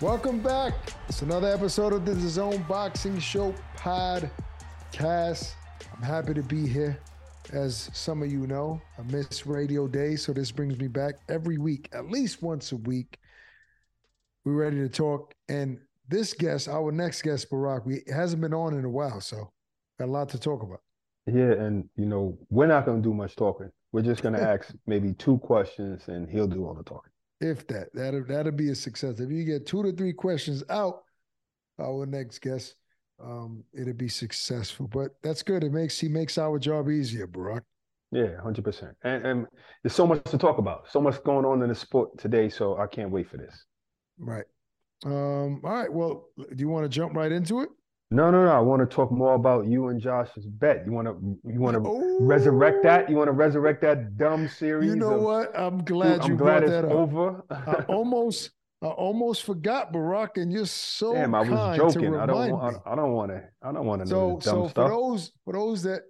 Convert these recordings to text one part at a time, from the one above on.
Welcome back. It's another episode of the Zone Boxing Show podcast. I'm happy to be here. As some of you know, I miss radio day, so this brings me back every week, at least once a week. We're ready to talk. And this guest, our next guest, Barak, we hasn't been on in a while, so got a lot to talk about. Yeah, and you know, we're not going to do much talking. We're just going to ask maybe two questions and he'll do all the talking. If that, that'll that'll be a success. If you get two to three questions out, our next guest, um, it'll be successful. But that's good. It makes he makes our job easier, Barak. Yeah, 100%. And, and there's so much to talk about, so much going on in the sport today. So I can't wait for this. Right. Um, all right. Well, do you want to jump right into it? No, no, no. I want to talk more about you and Josh's bet. You want to you want to resurrect that? You want to resurrect that dumb series? You know of- what? I'm glad I'm you glad brought that up. over. I almost I almost forgot Barak, and you're so Damn, I was joking. I don't want. I don't want to. I don't want to So, know this dumb so for those for those that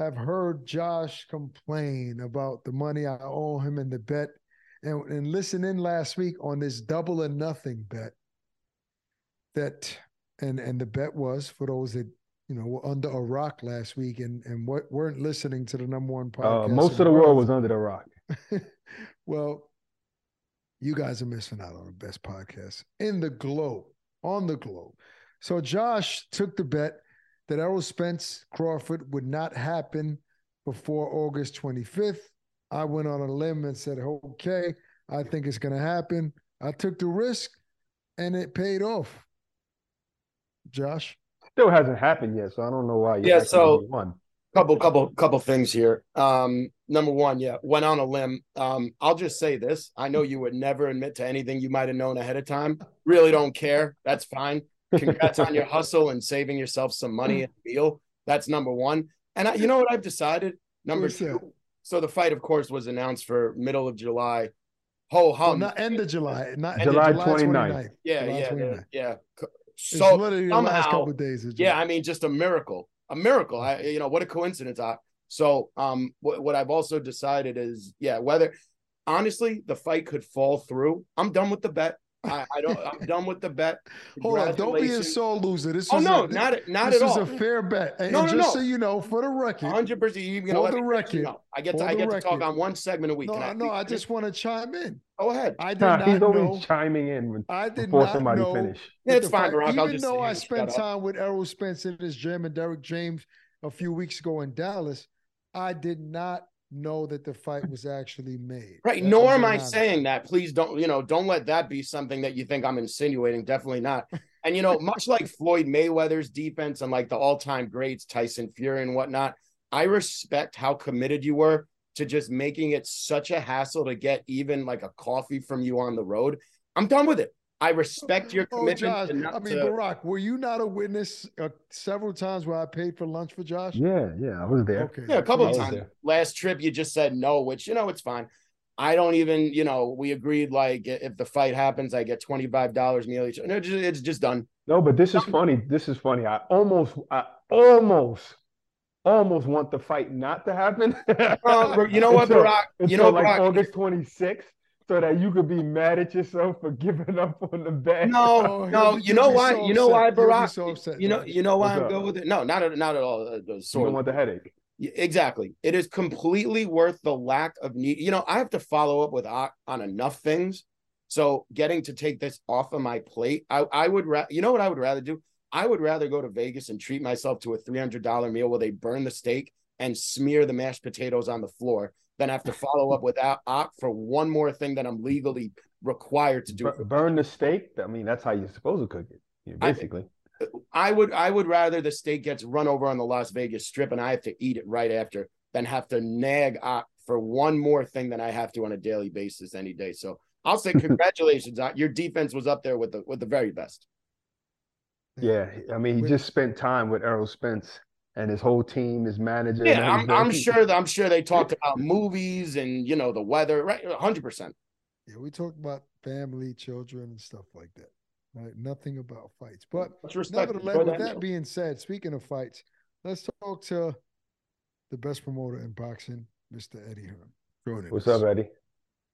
have heard Josh complain about the money I owe him in the bet, and and listen in last week on this double or nothing bet, that and and the bet was for those that you know were under a rock last week and and what weren't listening to the number one podcast. Uh, most of the world was under the rock. well, you guys are missing out on the best podcast in the globe, on the globe. So Josh took the bet that Errol Spence Crawford would not happen before August 25th. I went on a limb and said, okay, I think it's going to happen. I took the risk and it paid off. Josh? Still hasn't happened yet, so I don't know why. you Yeah, so- one. couple couple couple things here. Um number one yeah went on a limb. Um i'll just say this. I know you would never admit to anything you might have known ahead of time. Really don't care. That's fine. Congrats on your hustle and saving yourself some money and deal. That's number one. And I, you know what i've decided? Number What's that? two so the fight of course was announced for middle of july. Ho Oh, hum not end of July, not July July 29th. yeah July yeah 29th. yeah. It's so literally the last somehow days yeah i mean just a miracle. A miracle. I you know what a coincidence. I, so um what, what i've also decided is yeah whether honestly the fight could fall through. I'm done with the bet i, I don't i'm done with the bet Hold on, don't be a Congratulations. sore loser. This oh is no a, not not this at is a fair bet. And, No, and no, just no. so you know, for the record, 100 percent you For know the let me- record, you know, i get to i the get to talk on one segment a week no, Can no, I just want to chime in. go ahead I did Nah, not he's know. always chiming in when, I did before not somebody know. finish. Yeah, it's fine, fight- Barak. I'll Even just though I spent time with Errol Spence and his gym and Derrick James a few weeks ago in Dallas, I did not know that the fight was actually made. Right. That- Nor I'm I honest. saying that. Please don't, you know, don't let that be something that you think I'm insinuating. Definitely not. And, you know, much like Floyd Mayweather's defense and like the all time greats, Tyson Fury and whatnot, I respect how committed you were to just making it such a hassle to get even like a coffee from you on the road. I'm done with it. I respect your Oh, commitment. Josh, to I mean, to- Barak, were you not a witness uh, several times where I paid for lunch for Josh? Yeah, yeah, I was there. Okay. Yeah, a couple I of times. there. Last trip, you just said no, which you know it's fine. I don't even, you know, we agreed like if the fight happens, I get twenty five dollars meal each. No, it's just, done. No, but this is funny. This is funny. I almost, I almost, almost want the fight not to happen. Well, you know what, Until- Barak? You until know, like Barak. August 26th, so that you could be mad at yourself for giving up on the bet. No, Oh, no. You know why? so you know why, upset. He'll Barak? so upset, you know, Josh. you know why What's I'm up? good with it. No, not at, not at all. Uh, uh, you don't of. want the headache. Yeah, Exactly. It is completely worth the lack of need. You know, I have to follow up with Ak on enough things. So getting to take this off of my plate, I, I would, ra- you know what I would rather do? I would rather go to Vegas and treat myself to a $300 meal where they burn the steak and smear the mashed potatoes on the floor than have to follow up with Ak uh, Ak for one more thing that I'm legally required to do. Bur- burn the steak. I mean, that's how you're supposed to cook it. I- basically. I would I would rather the steak gets run over on the Las Vegas strip and I have to eat it right after than have to nag Ak for one more thing than I have to on a daily basis any day. So I'll say congratulations. Uh, your defense was up there with the with the very best. Yeah, I mean, he just spent time with Errol Spence and his whole team, his manager. Yeah, I'm, I'm sure that I'm sure they talked about movies and you know the weather, right? Hundred percent. Yeah, we talked about family, children, and stuff like that. Right? Nothing about fights. But nevertheless, with that, that being said, speaking of fights, let's talk to the best promoter in boxing, Mr. Eddie Hearn. What's up, Eddie?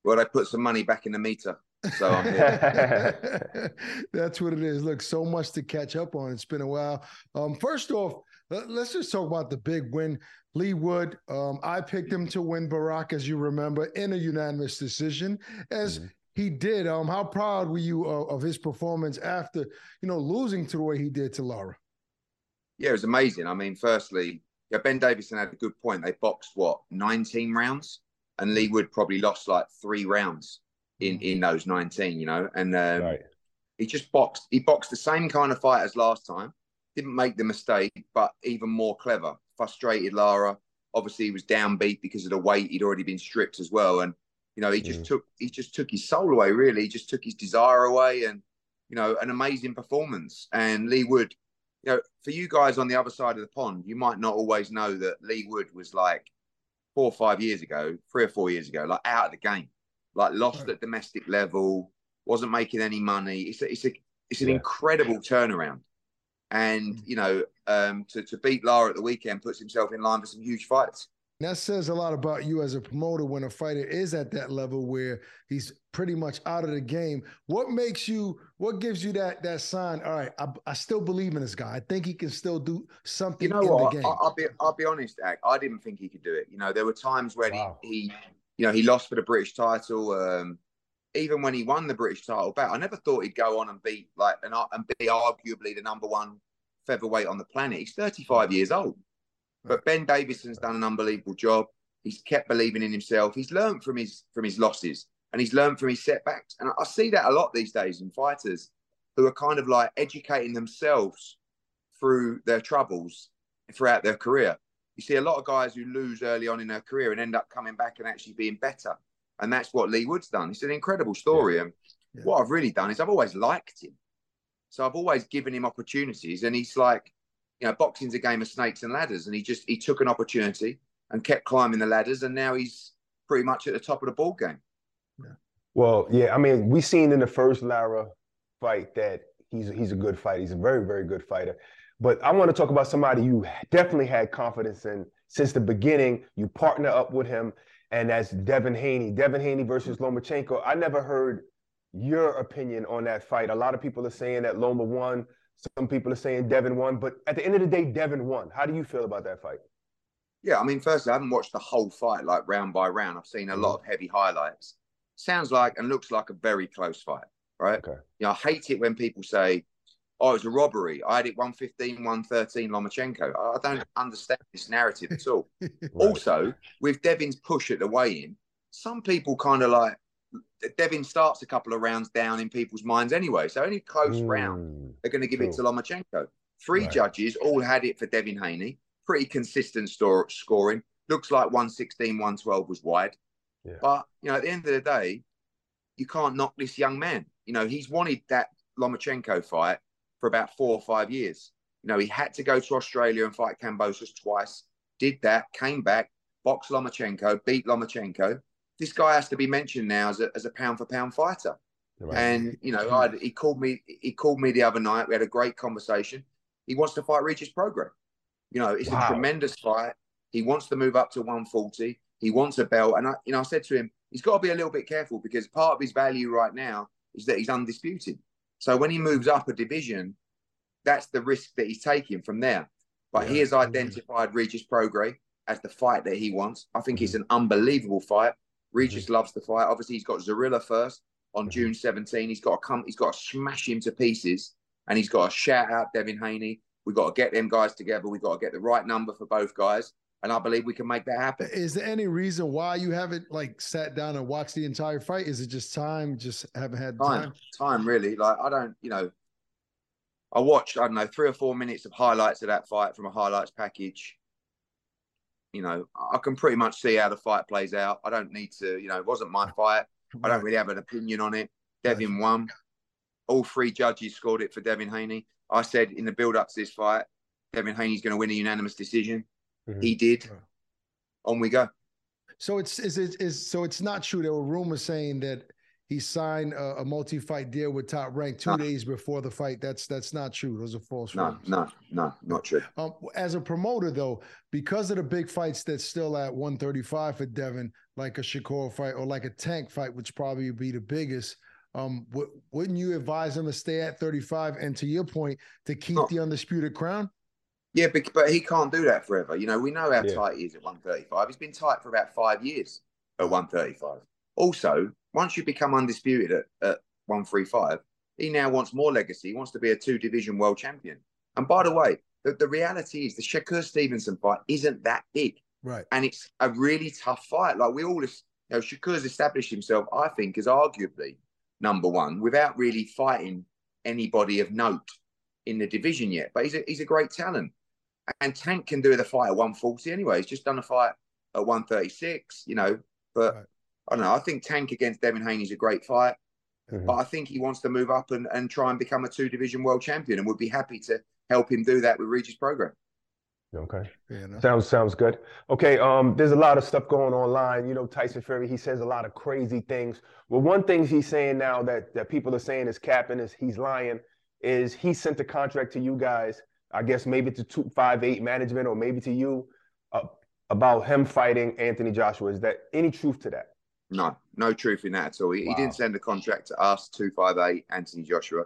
Well, I put some money back in the meter. So that's what it is. Look, so much to catch up on. It's been a while. Um, first off, let's just talk about the big win. Leigh Wood, um, I picked him to win Barak, as you remember, in a unanimous decision, as mm-hmm. he did. Um, how proud were you of, of his performance after, you know, losing to the way he did to Lara? Yeah, it was amazing. I mean, firstly, yeah, Ben Davison had a good point. They boxed what 19 rounds, and Leigh Wood probably lost like three rounds in in those 19. You know, and um, right. he just boxed. He boxed the same kind of fight as last time. Didn't make the mistake, but even more clever. Frustrated Lara. Obviously, he was downbeat because of the weight. He'd already been stripped as well, and you know, he just mm. took he just took his soul away. Really, he just took his desire away, and you know, an amazing performance. And Leigh Wood you know, for you guys on the other side of the pond, you might not always know that Leigh Wood was like four or five years ago, three or four years ago, like out of the game, like lost right. at domestic level, wasn't making any money. It's a, it's a, it's an yeah. incredible turnaround. And mm. you know, um, to to beat Lara at the weekend puts himself in line for some huge fights. That says a lot about you as a promoter when a fighter is at that level where he's pretty much out of the game. What makes you? What gives you that that sign? All right, I, I still believe in this guy. I think he can still do something. You know what? I, will be I'll be honest, Ak, I didn't think he could do it. You know, there were times when wow. he, he, you know, he lost for the British title. Um, even when he won the British title back, I never thought he'd go on and beat like and, and be arguably the number one featherweight on the planet. He's 35 years old. But Ben Davison's done an unbelievable job. He's kept believing in himself. He's learned from his from his losses and he's learned from his setbacks. And I see that a lot these days in fighters who are kind of like educating themselves through their troubles throughout their career. You see a lot of guys who lose early on in their career and end up coming back and actually being better. And that's what Leigh Wood's done. It's an incredible story. Yeah. And yeah. what I've really done is I've always liked him. So I've always given him opportunities. And he's like, you know, boxing's a game of snakes and ladders, and he just he took an opportunity and kept climbing the ladders, and now he's pretty much at the top of the ball game. Yeah. Well, yeah, I mean, we seen in the first Lara fight that he's he's a good fighter. He's a very very good fighter. But I want to talk about somebody you definitely had confidence in since the beginning. You partner up with him, and that's Devin Haney. Devin Haney versus Lomachenko. I never heard your opinion on that fight. A lot of people are saying that Loma won. Some people are saying Devin won, but at the end of the day, Devin won. How do you feel about that fight? Yeah, I mean, firstly, I haven't watched the whole fight like round by round. I've seen a mm-hmm. lot of heavy highlights. Sounds like and looks like a very close fight, right? Okay. You know, I hate it when people say, oh, it was a robbery. I had it 115, 113 Lomachenko. I don't understand this narrative at all. right. Also, with Devin's push at the weigh-in, some people kind of like Devin starts a couple of rounds down in people's minds anyway. So any close mm, round, they're going to give cool. it to Lomachenko. Three right. judges all had it for Devin Haney. Pretty consistent store, scoring. Looks like 116, 112 was wide. Yeah. But, you know, at the end of the day, you can't knock this young man. You know, he's wanted that Lomachenko fight for about four or five years. You know, he had to go to Australia and fight Kambosos twice. Did that, came back, boxed Lomachenko, beat Lomachenko this guy has to be mentioned now as a, as a pound for pound fighter. Right. And you know, I, he called me. He called me the other night. We had a great conversation. He wants to fight Regis Prograis. You know, it's wow. a tremendous fight. He wants to move up to 140. He wants a belt. And I, you know, I said to him, he's got to be a little bit careful because part of his value right now is that he's undisputed. So when he moves up a division, that's the risk that he's taking from there. But yeah. he has identified Regis Prograis as the fight that he wants. I think mm-hmm. it's an unbelievable fight. Regis mm-hmm. loves the fight. Obviously, he's got Zorrilla first on mm-hmm. June 17. He's got to come. He's got to smash him to pieces, and he's got to shout out Devin Haney. We've got to get them guys together. We've got to get the right number for both guys, and I believe we can make that happen. Is there any reason why you haven't like sat down and watched the entire fight? Is it just time? Just haven't had time? Time, time really. Like I don't, you know. I watched, I don't know, three or four minutes of highlights of that fight from a highlights package you know, I can pretty much see how the fight plays out. I don't need to, you know, it wasn't my fight. I don't really have an opinion on it. Devin won. All three judges scored it for Devin Haney. I said in the build up to this fight, Devin Haney's going to win a unanimous decision. Mm-hmm. He did. On we go. So it's is it is so it's not true. There were rumors saying that he signed a, a multi-fight deal with Top Rank two no. days before the fight. That's that's not true. Those are false no, rumors. No, no, not true. Um, as a promoter, though, because of the big fights that's still at 135 for Devin, like a Shakur fight or like a Tank fight, which probably would be the biggest. Um, w- wouldn't you advise him to stay at 35 and to your point to keep no. the undisputed crown? Yeah, but, but he can't do that forever. You know, we know how yeah. tight he is at 135. He's been tight for about five years at 135. Also, once you become undisputed at, at 135, he now wants more legacy. He wants to be a two division world champion. And by the way, the, the reality is the Shakur Stevenson fight isn't that big. Right. And it's a really tough fight. Like we all, you know, Shakur's established himself, I think, as arguably number one without really fighting anybody of note in the division yet. But he's a, he's a great talent. And Tank can do the fight at 140 anyway. He's just done a fight at 136, you know. But right. I don't know. I think Tank against Devin Haney is a great fight. Mm-hmm. But I think he wants to move up and, and try and become a two division world champion and would be happy to help him do that with Regis Prograis. Okay. Yeah, sounds sounds good. Okay. Um, there's a lot of stuff going online. You know, Tyson Fury, he says a lot of crazy things. Well, one thing he's saying now that that people are saying is capping is he's lying, is he sent a contract to you guys I guess maybe to two five eight management or maybe to you uh, about him fighting Anthony Joshua. Is there any truth to that? No, no truth in that at all. He, wow. he didn't send a contract to us, two five eight Anthony Joshua.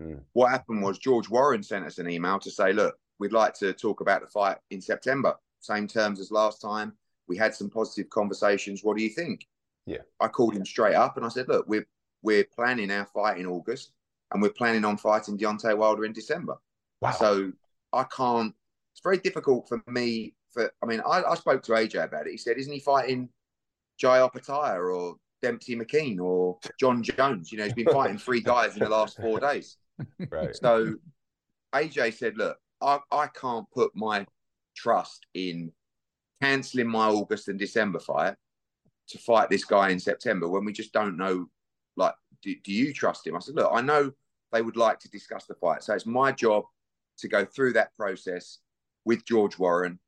Mm. What happened was George Warren sent us an email to say, look, we'd like to talk about the fight in September. Same terms as last time. We had some positive conversations. What do you think? Yeah. I called him straight up and I said, look, we're we're planning our fight in August and we're planning on fighting Deontay Wilder in December. Wow. So I can't. It's very difficult for me. For I mean, I, I spoke to AJ about it. He said, "Isn't he fighting Jai Opetaia or Dempsey McKean or Jon Jones? You know, he's been fighting three guys in the last four days." Right. So AJ said, "Look, I, I can't put my trust in cancelling my August and December fight to fight this guy in September when we just don't know. Like, do, do you trust him?" I said, "Look, I know they would like to discuss the fight, so it's my job to go through that process with George Warren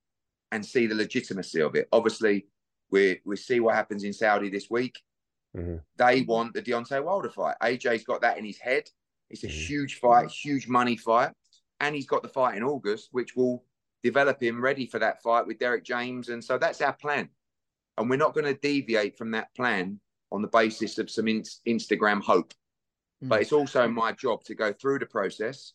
and see the legitimacy of it. Obviously, we we see what happens in Saudi this week. Mm-hmm. They want the Deontay Wilder fight. AJ's got that in his head. It's a mm-hmm. huge fight, huge money fight, and he's got the fight in August, which will develop him ready for that fight with Derrick James. And so that's our plan. And we're not going to deviate from that plan on the basis of some in- Instagram hope. Mm-hmm. But it's also my job to go through the process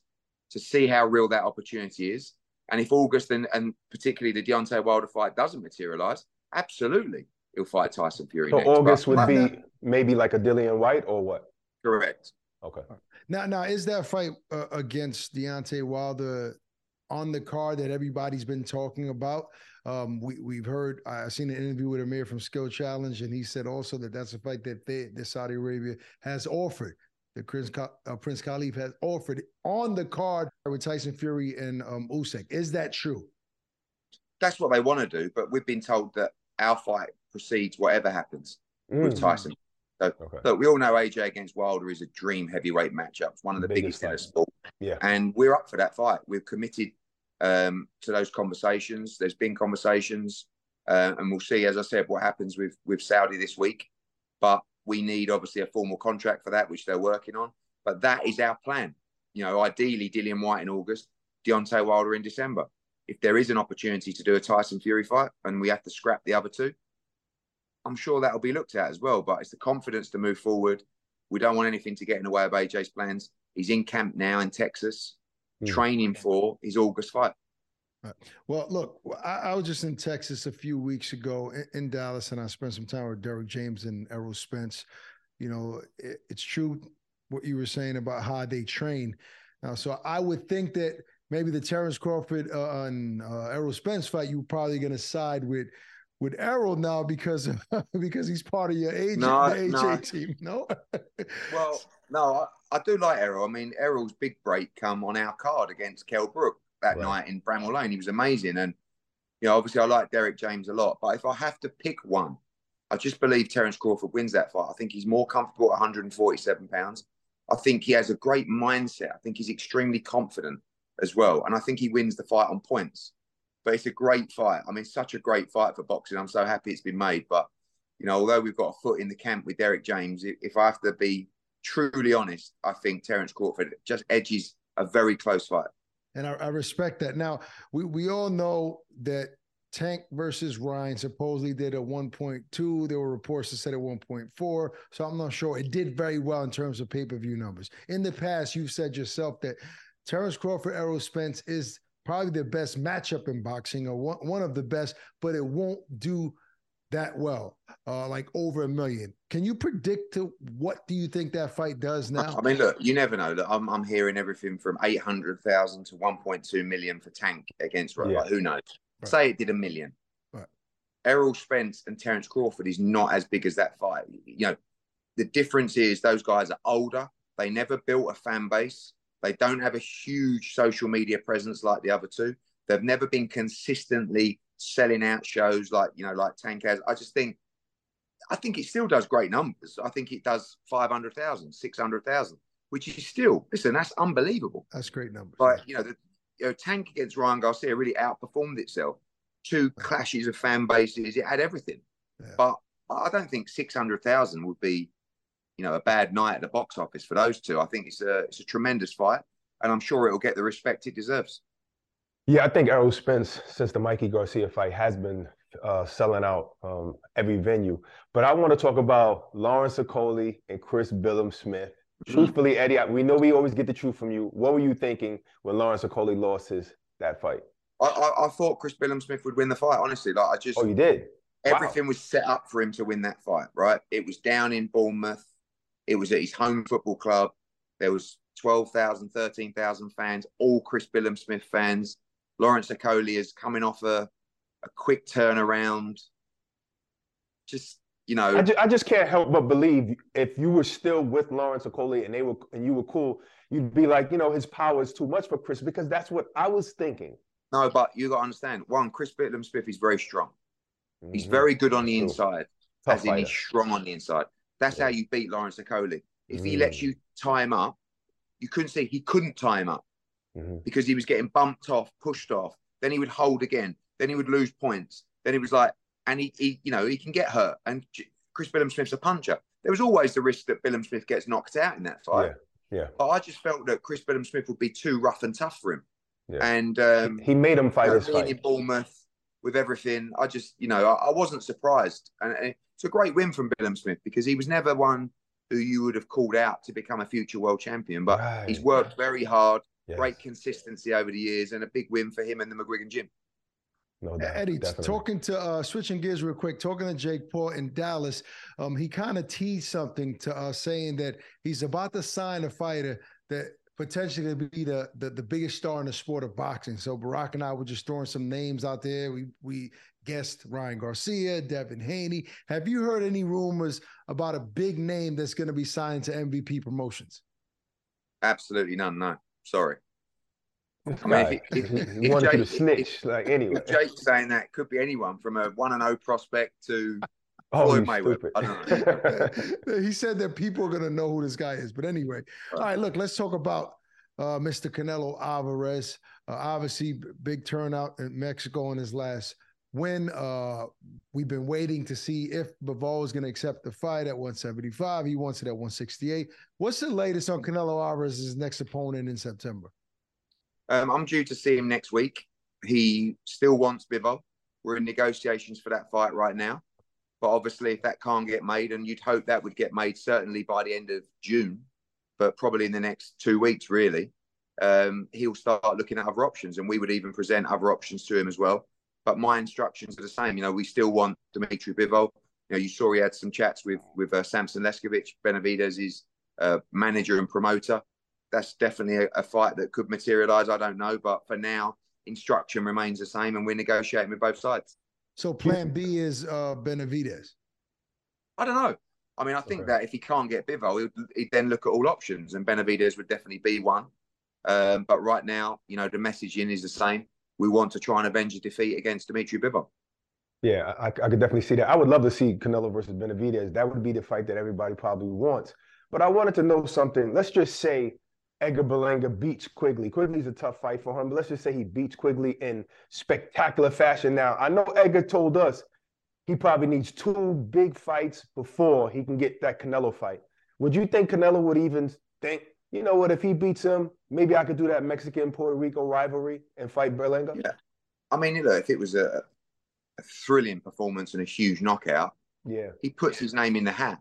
to see how real that opportunity is. And if August and, and particularly the Deontay Wilder fight doesn't materialize, absolutely he'll fight Tyson Fury. So next. August but, would be maybe like a Dillian Whyte or what? Correct. Okay. Now, now is that fight uh, against Deontay Wilder on the card that everybody's been talking about? Um, we we've heard. I've seen an interview with Amir from Skill Challenge, and he said also that that's a fight that they, that Saudi Arabia has offered that Prince, uh, Prince Khalif has offered on the card with Tyson Fury and um, Usyk. Is that true? That's what they want to do, but we've been told that our fight proceeds whatever happens mm. with Tyson. So, okay. look, we all know AJ against Wilder is a dream heavyweight matchup. It's one of the, the biggest, biggest in the sport. Yeah. And we're up for that fight. We're committed um, to those conversations. There's been conversations, uh, and we'll see, as I said, what happens with with Saudi this week. But we need obviously a formal contract for that, which they're working on. But that is our plan. You know, ideally Dillian Whyte in August, Deontay Wilder in December. If there is an opportunity to do a Tyson Fury fight and we have to scrap the other two, I'm sure that'll be looked at as well. But it's the confidence to move forward. We don't want anything to get in the way of AJ's plans. He's in camp now in Texas, mm. training for his August fight. Right. Well, look, I, I, was just in Texas a few weeks ago in, in, Dallas, and I spent some time with Derrick James and Errol Spence. You know, it, it's true what you were saying about how they train. Now, so I would think that maybe the Terence Crawford uh, and uh, Errol Spence fight, you're probably going to side with with Errol now because because he's part of your agent, no, the no. team. No. well, no, I, I, do like Errol. I mean, Errol's big break come on our card against Kell Brook that right. night in Bramall Lane. He was amazing. And you know, obviously I like Derrick James a lot, but if I have to pick one, I just believe Terence Crawford wins that fight. I think he's more comfortable at 147 pounds. I think he has a great mindset. I think he's extremely confident as well. And I think he wins the fight on points. But it's a great fight. I mean, such a great fight for boxing. I'm so happy it's been made. But, you know, although we've got a foot in the camp with Derrick James, if I have to be truly honest, I think Terence Crawford just edges a very close fight. And I, I respect that. Now, we, we all know that Tank versus Ryan supposedly did a 1.2. There were reports that said a 1.4. So I'm not sure. It did very well in terms of pay per view numbers. In the past, you've said yourself that Terence Crawford, Errol Spence is probably the best matchup in boxing or one, one of the best, but it won't do that well, uh, like over a million. Can you predict to what do you think that fight does now? I mean, look, you never know. Look, I'm I'm hearing everything from eight hundred thousand to one point two million for Tank against Right. Yeah. Like, who knows? Right. Say it did a million. Right. Errol Spence and Terence Crawford is not as big as that fight. You know, the difference is those guys are older. They never built a fan base. They don't have a huge social media presence like the other two. They've never been consistently selling out shows like you know like Tank has. I just think I think it still does great numbers. I think it does 500,000, 600,000, which is still listen, that's unbelievable. That's great numbers. But you know, the you know, Tank against Ryan Garcia really outperformed itself. Two clashes of fan bases, it had everything. Yeah. But I don't think 600,000 would be, you know, a bad night at the box office for those two. I think it's a it's a tremendous fight, and I'm sure it'll get the respect it deserves. Yeah, I think Errol Spence, since the Mikey Garcia fight, has been uh, selling out um, every venue. But I want to talk about Lawrence Okolie and Chris Billam-Smith. Mm-hmm. Truthfully, Eddie, we know we always get the truth from you. What were you thinking when Lawrence Okolie lost his that fight? I, I, I thought Chris Billam-Smith would win the fight. Honestly, like I just oh, you did. Everything wow. was set up for him to win that fight. Right? It was down in Bournemouth. It was at his home football club. There was 12,000, 13,000 fans, all Chris Billam-Smith fans. Lawrence Okolie is coming off a, a quick turnaround. Just you know, I just, I just can't help but believe if you were still with Lawrence Okolie and they were and you were cool, you'd be like, you know, his power is too much for Chris because that's what I was thinking. No, but you got to understand. One, Chris Billam-Smith is very strong. Mm-hmm. He's very good on the inside, Tough as in he's strong on the inside. That's yeah. how you beat Lawrence Okolie. If mm. he lets mm. you tie him up, you couldn't see he couldn't tie him up mm-hmm. because he was getting bumped off, pushed off. Then he would hold again. Then he would lose points. Then he was like, and he, he you know, he can get hurt. And Chris Billam-Smith's a puncher. There was always the risk that Billam-Smith gets knocked out in that fight. Yeah. yeah. But I just felt that Chris Billam-Smith would be too rough and tough for him. Yeah. And um, he made him fight you know, his fight. in Bournemouth with everything. I just, you know, I, I wasn't surprised. And it's a great win from Billam-Smith because he was never one who you would have called out to become a future world champion. But right. he's worked very hard yes. great consistency over the years, and a big win for him and the McGuigan gym. No doubt, Eddie, definitely. talking to uh, switching gears real quick, talking to Jake Paul in Dallas, um, he kind of teased something to us, saying that he's about to sign a fighter that potentially could be the, the, the biggest star in the sport of boxing. So Barak and I were just throwing some names out there. We we guessed Ryan Garcia, Devin Haney. Have you heard any rumors about a big name that's going to be signed to MVP Promotions? Absolutely none. No. Sorry. I mean, if, if, if wanted Jake, to snitch, if, like anyway. Jake's saying that, could be anyone from a one and zero oh prospect to oh, Floyd Mayweather. I don't know. he said that people are going to know who this guy is. But anyway, all right. Look, let's talk about uh, Mr. Canelo Alvarez. Uh, obviously, big turnout in Mexico in his last win. Uh, we've been waiting to see if Bivol is going to accept the fight at 175. He wants it at 168. What's the latest on Canelo Alvarez's next opponent in September? Um, I'm due to see him next week. He still wants Bivol. We're in negotiations for that fight right now. But obviously, if that can't get made, and you'd hope that would get made certainly by the end of June, but probably in the next two weeks, really, um, he'll start looking at other options, and we would even present other options to him as well. But my instructions are the same. You know, we still want Dimitri Bivol. You know, you saw he had some chats with with uh, Sampson Lewkowicz, Benavidez's uh, manager and promoter that's definitely a, a fight that could materialize. I don't know, but for now, instruction remains the same, and we're negotiating with both sides. So, Plan B is uh, Benavidez. I don't know. I mean, I think okay. that if he can't get Bivol, he'd, he'd, then look at all options, and Benavidez would definitely be one. Um, but right now, you know, the messaging is the same. We want to try and avenge a defeat against Dimitri Bivol. Yeah, I, I could definitely see that. I would love to see Canelo versus Benavidez. That would be the fight that everybody probably wants. But I wanted to know something. Let's just say Edgar Berlanga beats Quigley. Quigley's a tough fight for him, but let's just say he beats Quigley in spectacular fashion. Now, I know Edgar told us he probably needs two big fights before he can get that Canelo fight. Would you think Canelo would even think, you know what, if he beats him, maybe I could do that Mexican Puerto Rico rivalry and fight Berlanga? Yeah. I mean, you know, if it was a, a thrilling performance and a huge knockout, yeah, he puts his name in the hat.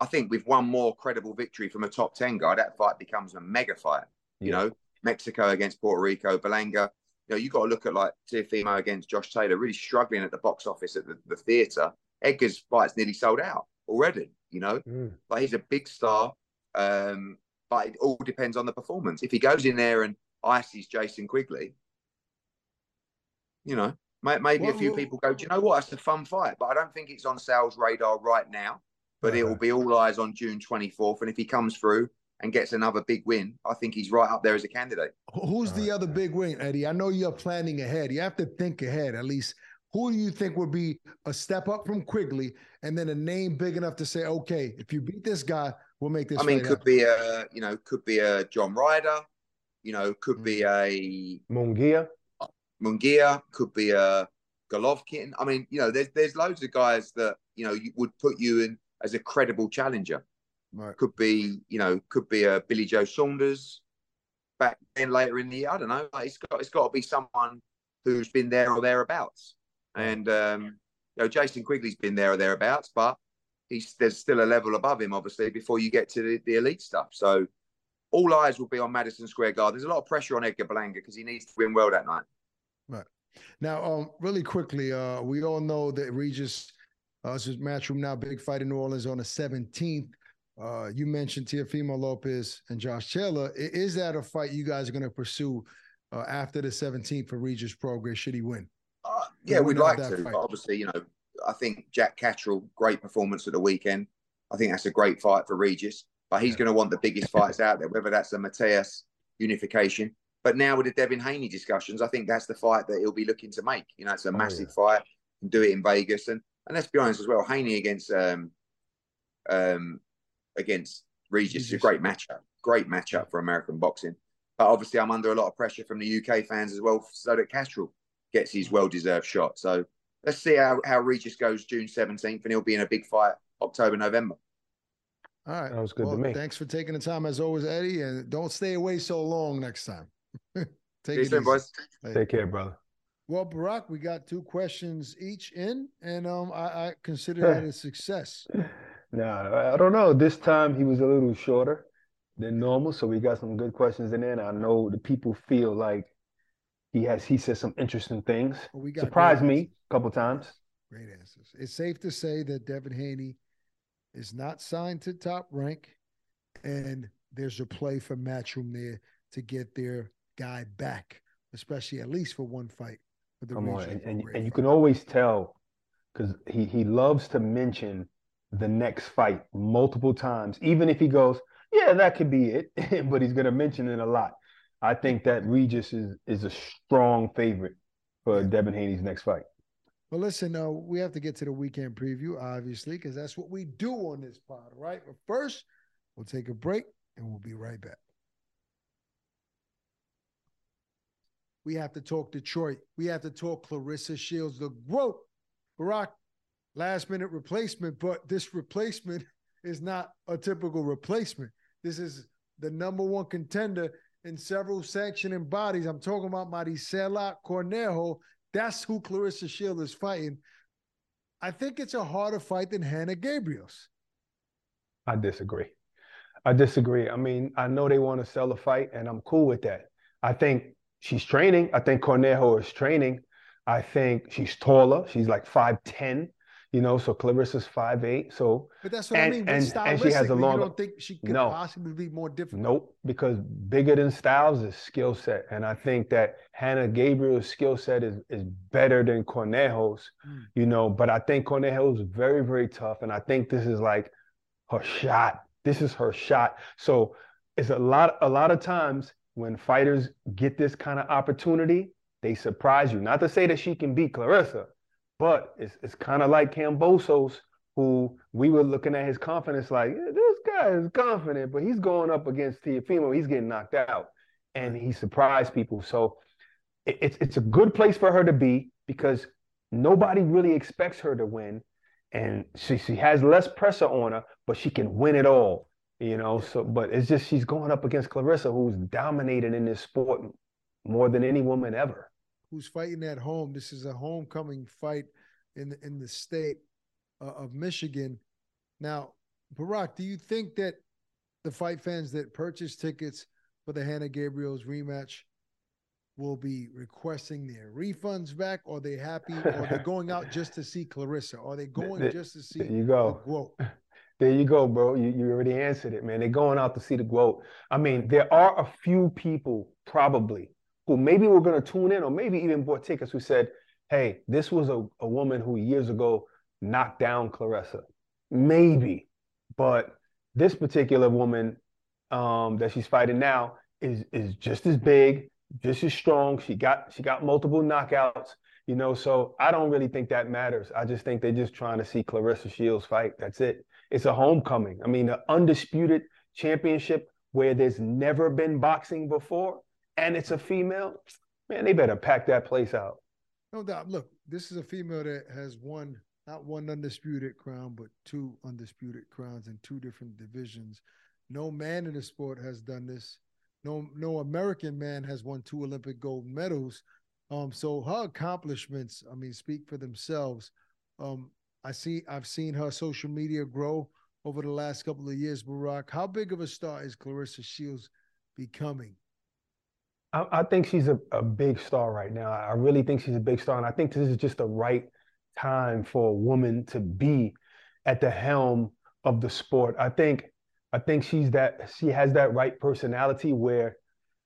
I think with one more credible victory from a top 10 guy, that fight becomes a mega fight. Yeah. You know, Mexico against Puerto Rico, Berlanga. You know, you got to look at like Teofimo against Josh Taylor, really struggling at the box office at the, the theatre. Edgar's fight's nearly sold out already, you know, mm. like he's a big star. Um, but it all depends on the performance. If he goes in there and ices Jason Quigley, you know, maybe well, a few people go, do you know what? It's a fun fight, but I don't think it's on sales radar right now but it will be all eyes on June 24th. And if he comes through and gets another big win, I think he's right up there as a candidate. Who's the other big win, Eddie? I know you're planning ahead. You have to think ahead at least. Who do you think would be a step up from Quigley and then a name big enough to say, okay, if you beat this guy, we'll make this. I mean, could happen. be a you know, could be a John Ryder, you know, could be mm. a Munguia. Munguia could be a Golovkin. I mean, you know, there's there's loads of guys that you know you would put you in as a credible challenger. Right. Could be, you know, could be a Billy Joe Saunders back then later in the year. I don't know. It's got it's got to be someone who's been there or thereabouts. And um, you know, Jason Quigley's been there or thereabouts, but he's there's still a level above him, obviously, before you get to the, the elite stuff. So all eyes will be on Madison Square Garden. There's a lot of pressure on Edgar Berlanga because he needs to win well that night. Right. Now, um, really quickly, uh, we all know that Regis uh, this is Matchroom Now, big fight in New Orleans on the 17th. Uh, you mentioned Teofimo Lopez and Josh Taylor. Is that a fight you guys are going to pursue uh, after the 17th for Regis Prograis? Should he win? Uh, yeah, we'd like to. Obviously, you know, I think Jack Catterall, great performance at the weekend. I think that's a great fight for Regis, but he's going to want the biggest fights out there, whether that's a Matias unification. But now with the Devin Haney discussions, I think that's the fight that he'll be looking to make. You know, it's a oh, massive yeah. fight. Do it in Vegas, and and let's be honest as well, Haney against um, um, against Regis is a great matchup. Great matchup for American boxing. But obviously, I'm under a lot of pressure from the UK fans as well, so that Catterall gets his well-deserved shot. So let's see how, how Regis goes June 17th, and he'll be in a big fight October, November. All right. That was good well, to me. Thanks for taking the time as always, Eddie. And don't stay away so long next time. Take See it soon, boys. Take care, brother. Well, Barak, we got two questions each in, and um, I, I consider that a success. no, I don't know. This time he was a little shorter than normal, so we got some good questions in there. And I know the people feel like he has he says some interesting things. Well, we surprised me a couple times. Great answers. It's safe to say that Devin Haney is not signed to top rank, and there's a play for Matchroom there to get their guy back, especially at least for one fight. Come on, and, and, and you can always tell because he he loves to mention the next fight multiple times, even if he goes, yeah, that could be it, but he's gonna mention it a lot. I think that Regis is is a strong favorite for Devin Haney's next fight. Well, listen, uh, we have to get to the weekend preview, obviously, because that's what we do on this pod, right? But first, we'll take a break and we'll be right back. We have to talk Detroit. We have to talk Claressa Shields, the GOAT. Barak, last minute replacement, but this replacement is not a typical replacement. This is the number one contender in several sanctioning bodies. I'm talking about Maricela Cornejo. That's who Claressa Shield is fighting. I think it's a harder fight than Hanna Gabriels. I disagree. I disagree. I mean, I know they want to sell a fight, and I'm cool with that. I think she's training. I think Cornejo is training. I think she's taller. She's like 5'10, you know, so Claressa's 5'8. So But that's what and, I mean. And, and she has a long. You don't think she could no, possibly be more difficult? Nope, because bigger than Styles is skill set. And I think that Hanna Gabriel's skill set is is better than Cornejo's, mm. you know, but I think Cornejo's very, very tough. And I think this is like her shot. This is her shot. So it's a lot, a lot of times when fighters get this kind of opportunity, they surprise you. Not to say that she can beat Claressa, but it's it's kind of like Kambosos, who we were looking at his confidence like yeah, this guy is confident, but he's going up against Teofimo, he's getting knocked out, and he surprised people. So it, it's it's a good place for her to be because nobody really expects her to win, and she she has less pressure on her, but she can win it all. You know, so but it's just she's going up against Claressa, who's dominated in this sport more than any woman ever. Who's fighting at home? This is a homecoming fight in the, in the state uh, of Michigan. Now, Barak, do you think that the fight fans that purchase tickets for the Hanna Gabriel's rematch will be requesting their refunds back? Or are they happy? or they're going out just to see Claressa? Are they going just to see there you go. The there you go, bro. You, you already answered it, man. They're going out to see the GWOAT. I mean, there are a few people probably who maybe were going to tune in or maybe even bought tickets who said, hey, this was a, a woman who years ago knocked down Claressa. Maybe. But this particular woman um, that she's fighting now is is just as big, just as strong. She got she got multiple knockouts, you know. So I don't really think that matters. I just think they're just trying to see Claressa Shields fight. That's it. It's a homecoming. I mean, the undisputed championship where there's never been boxing before, and it's a female. Man, they better pack that place out. No doubt. Look, this is a female that has won not one undisputed crown, but two undisputed crowns in two different divisions. No man in the sport has done this. No, no American man has won two Olympic gold medals. Um, so her accomplishments, I mean, speak for themselves. Um, I see, I've seen her social media grow over the last couple of years. Barak, how big of a star is Claressa Shields becoming? I, I think she's a, a big star right now. I really think she's a big star, and I think this is just the right time for a woman to be at the helm of the sport. I think I think she's that she has that right personality where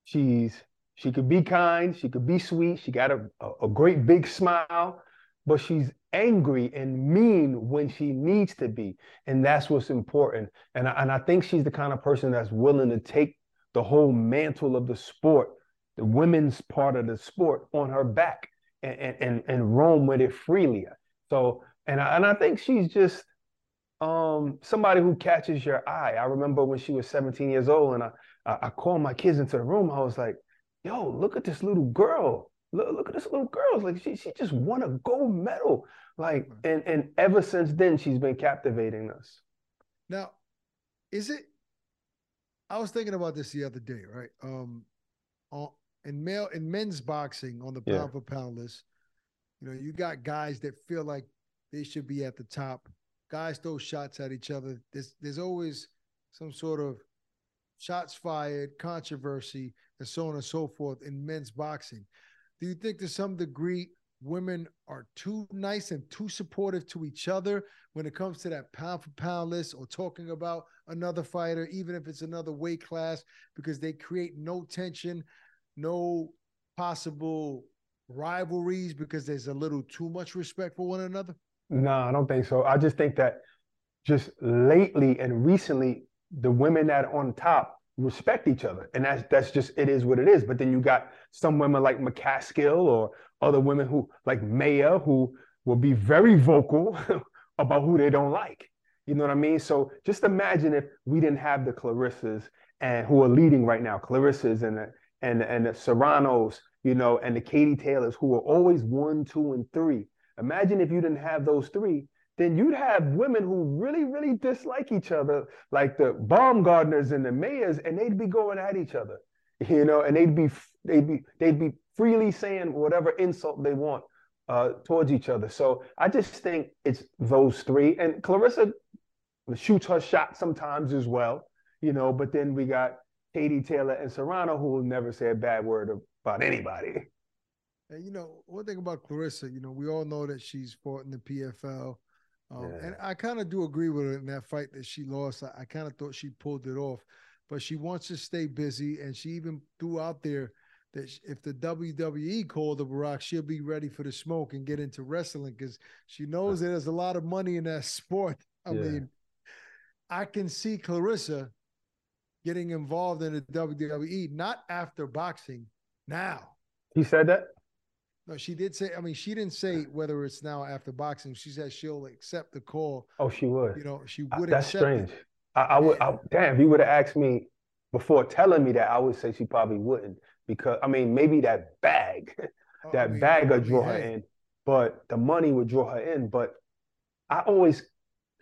she's she could be kind, she could be sweet, she got a, a, great big smile, but she's angry and mean when she needs to be. And that's what's important. And I, and I think she's the kind of person that's willing to take the whole mantle of the sport, the women's part of the sport on her back and, and, and roam with it freely. So, and I, and I think she's just um, somebody who catches your eye. I remember when she was 17 years old and I, I, I called my kids into the room. I was like, yo, look at this little girl. Look, look at this little girl. Like she, she just won a gold medal. Like, and, and ever since then, she's been captivating us. Now, is it, I was thinking about this the other day, right? Um, in male in men's boxing on the pound yeah. for pound list, you know, you got guys that feel like they should be at the top. Guys throw shots at each other. There's there's always some sort of shots fired, controversy, and so on and so forth in men's boxing. Do you think to some degree women are too nice and too supportive to each other when it comes to that pound for pound list or talking about another fighter, even if it's another weight class, because they create no tension, no possible rivalries because there's a little too much respect for one another? No, I don't think so. I just think that just lately and recently, the women that are on top respect each other. And that's that's just it is what it is. But then you got some women like McCaskill or other women who like Maya who will be very vocal about who they don't like. You know what I mean? So just imagine if we didn't have the Claressas and who are leading right now, Claressas and the and and the Serranos, you know, and the Katie Taylors who are always one, two, and three. Imagine if you didn't have those three, then you'd have women who really, really dislike each other, like the Baumgardners and the Maias, and they'd be going at each other, you know, and they'd be they'd be they'd be freely saying whatever insult they want uh, towards each other. So I just think it's those three, and Claressa shoots her shot sometimes as well, you know. But then we got Katie Taylor and Serrano, who will never say a bad word about anybody. And you know, one thing about Claressa, you know, we all know that she's fought in the PFL. Um, yeah. And I kind of do agree with her in that fight that she lost. I, I kind of thought she pulled it off, but she wants to stay busy. And she even threw out there that if the WWE called the Barak, she'll be ready for the smoke and get into wrestling because she knows that there's a lot of money in that sport. I yeah. mean, I can see Claressa getting involved in the WWE, not after boxing, now. He said that? No, she did say. I mean, she didn't say whether it's now after boxing. She said she'll accept the call. Oh, she would. You know, she uh, would. That's strange. I, I, would. I, damn, if you would have asked me before telling me that, I would say she probably wouldn't because I mean, maybe that bag, oh, that I mean, bag would draw her in, but the money would draw her in. But I always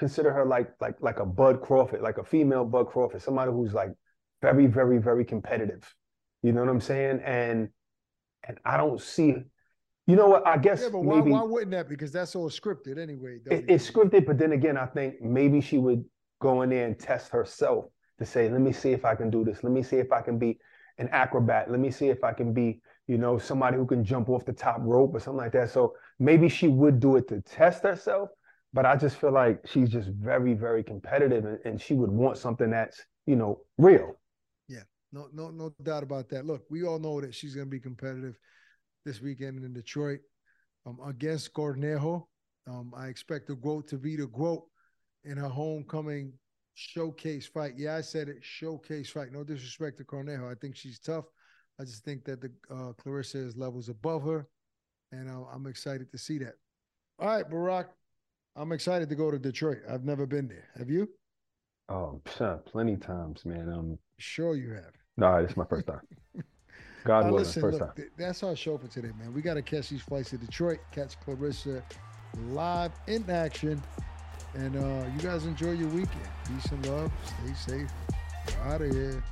consider her like like like a Bud Crawford, like a female Bud Crawford, somebody who's like very, very, very competitive. You know what I'm saying? And and I don't see you know what? I guess yeah, but maybe, why, why wouldn't that? Because that's all scripted anyway. It, it's scripted, but then again, I think maybe she would go in there and test herself to say, "Let me see if I can do this. Let me see if I can be an acrobat. Let me see if I can be, you know, somebody who can jump off the top rope or something like that." So maybe she would do it to test herself, but I just feel like she's just very, very competitive, and, and she would want something that's, you know, real. Yeah, no, no, no doubt about that. Look, we all know that she's going to be competitive this weekend in Detroit um, against Cornejo. Um, I expect the GOAT to be the GOAT in her homecoming showcase fight. Yeah, I said it, showcase fight. No disrespect to Cornejo. I think she's tough. I just think that the uh, Claressa is levels above her, and uh, I'm excited to see that. All right, Barak, I'm excited to go to Detroit. I've never been there. Have you? Oh, plenty times, man. Um, sure you have. No, it's my first time. God willing, listen, first look, time. That's our show for today, man. We got to catch these flights to Detroit, catch Claressa live in action. And uh, you guys enjoy your weekend. Peace and love. Stay safe. We're out of here.